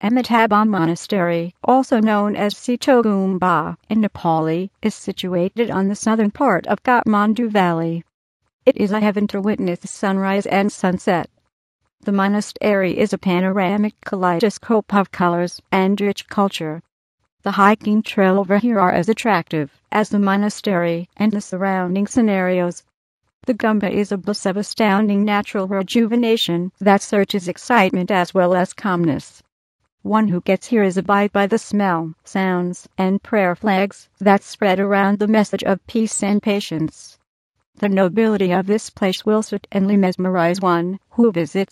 Amitabha Monastery, also known as Seto Gumba in Nepali, is situated on the southern part of Kathmandu Valley. It is a heaven to witness sunrise and sunset. The monastery is a panoramic kaleidoscope of colors and rich culture. The hiking trail over here are as attractive as the monastery and the surrounding scenarios. The Gumba is a bliss of astounding natural rejuvenation that searches excitement as well as calmness. One who gets here is abide by the smell, sounds, and prayer flags that spread around the message of peace and patience. The nobility of this place will certainly mesmerize one who visits.